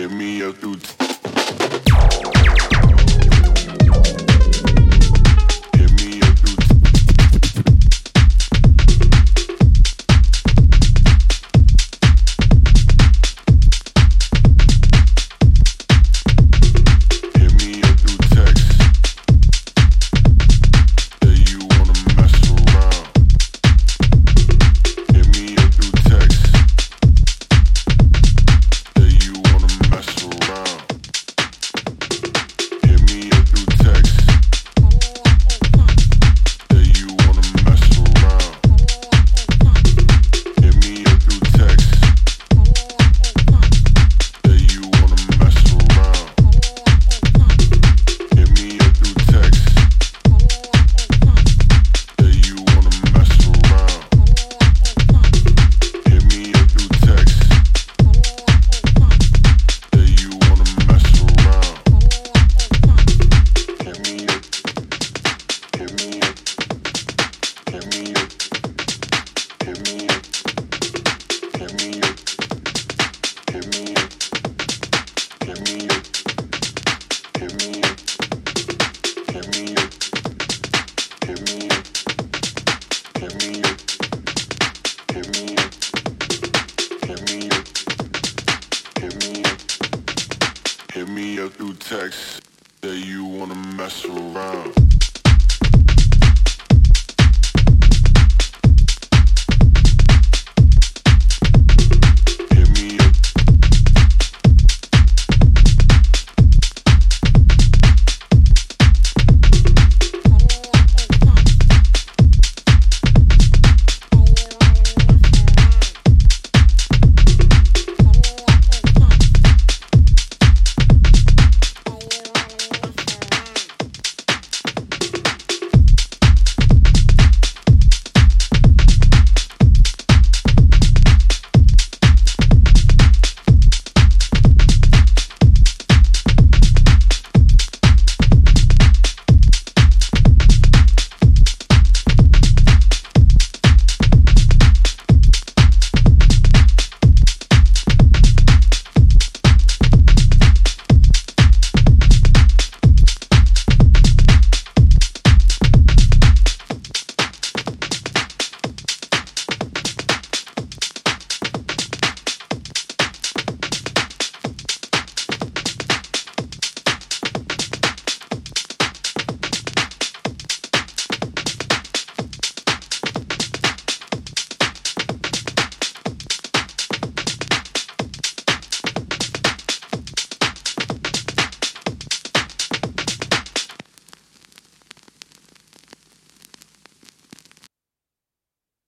give me a dude. Hit me up through text that you wanna mess around.